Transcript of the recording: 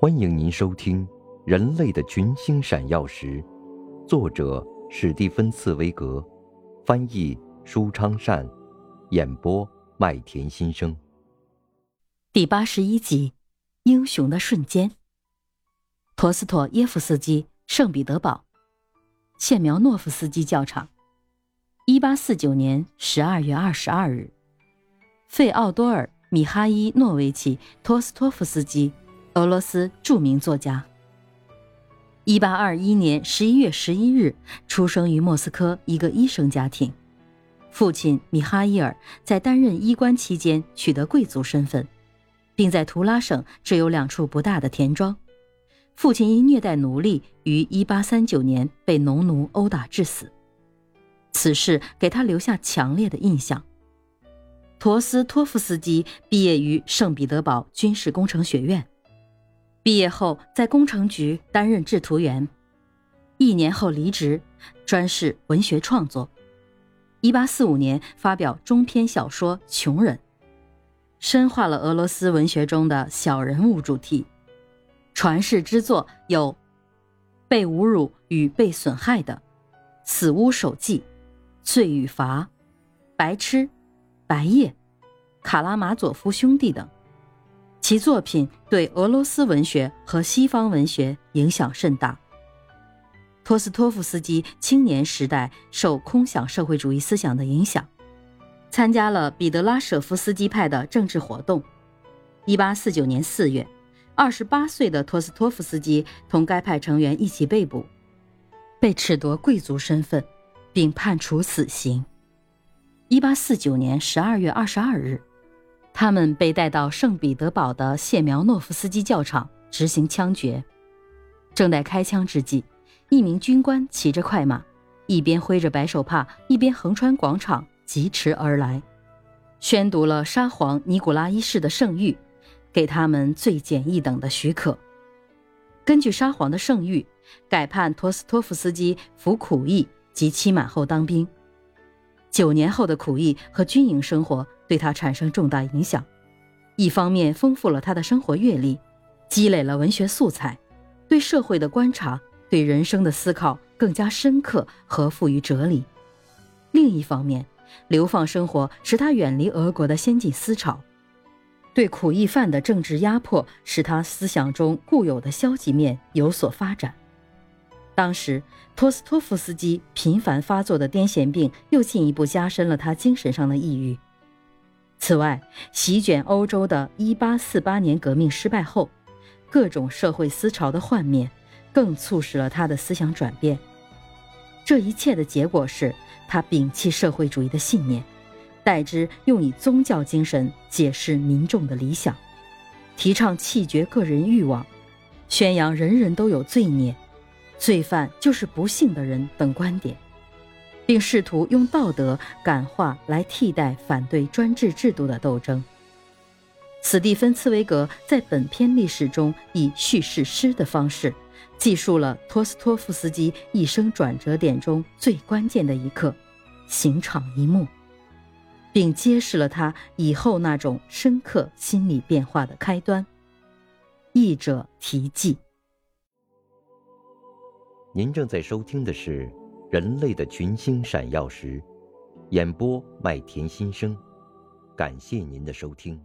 欢迎您收听《人类的群星闪耀时》，作者史蒂芬·茨威格，翻译舒昌善，演播麦田心声。第八十一集：英雄的瞬间。陀思妥耶夫斯基，圣彼得堡，谢苗诺夫斯基教场，一八四九年十二月二十二日，费奥多尔·米哈伊诺维奇·托斯托夫斯基。俄罗斯著名作家。一八二一年十一月十一日出生于莫斯科一个医生家庭，父亲米哈伊尔在担任医官期间取得贵族身份，并在图拉省只有两处不大的田庄。父亲因虐待奴隶，于一八三九年被农奴殴打致死，此事给他留下强烈的印象。陀思托夫斯基毕业于圣彼得堡军事工程学院。毕业后，在工程局担任制图员，一年后离职，专事文学创作。一八四五年发表中篇小说《穷人》，深化了俄罗斯文学中的小人物主题。传世之作有《被侮辱与被损害的》《死屋手记》《罪与罚》《白痴》《白夜》《卡拉马佐夫兄弟》等。其作品对俄罗斯文学和西方文学影响甚大。托斯托夫斯基青年时代受空想社会主义思想的影响，参加了彼得拉舍夫斯基派的政治活动。1849年4月，28岁的托斯托夫斯基同该派成员一起被捕，被褫夺贵族身份，并判处死刑。1849年12月22日。他们被带到圣彼得堡的谢苗诺夫斯基教场执行枪决。正在开枪之际，一名军官骑着快马，一边挥着白手帕，一边横穿广场疾驰而来，宣读了沙皇尼古拉一世的圣谕，给他们最简易等的许可。根据沙皇的圣谕，改判托斯托夫斯基服苦役及期满后当兵。九年后的苦役和军营生活对他产生重大影响，一方面丰富了他的生活阅历，积累了文学素材，对社会的观察、对人生的思考更加深刻和富于哲理；另一方面，流放生活使他远离俄国的先进思潮，对苦役犯的政治压迫使他思想中固有的消极面有所发展。当时，托斯托夫斯基频繁发作的癫痫病又进一步加深了他精神上的抑郁。此外，席卷欧洲的1848年革命失败后，各种社会思潮的幻灭，更促使了他的思想转变。这一切的结果是他摒弃社会主义的信念，代之用以宗教精神解释民众的理想，提倡弃绝个人欲望，宣扬人人都有罪孽。罪犯就是不幸的人等观点，并试图用道德感化来替代反对专制制度的斗争。斯蒂芬·茨威格在本篇历史中以叙事诗的方式，记述了托斯托夫斯基一生转折点中最关键的一刻——刑场一幕，并揭示了他以后那种深刻心理变化的开端。译者题记。您正在收听的是《人类的群星闪耀时》，演播麦田心声，感谢您的收听。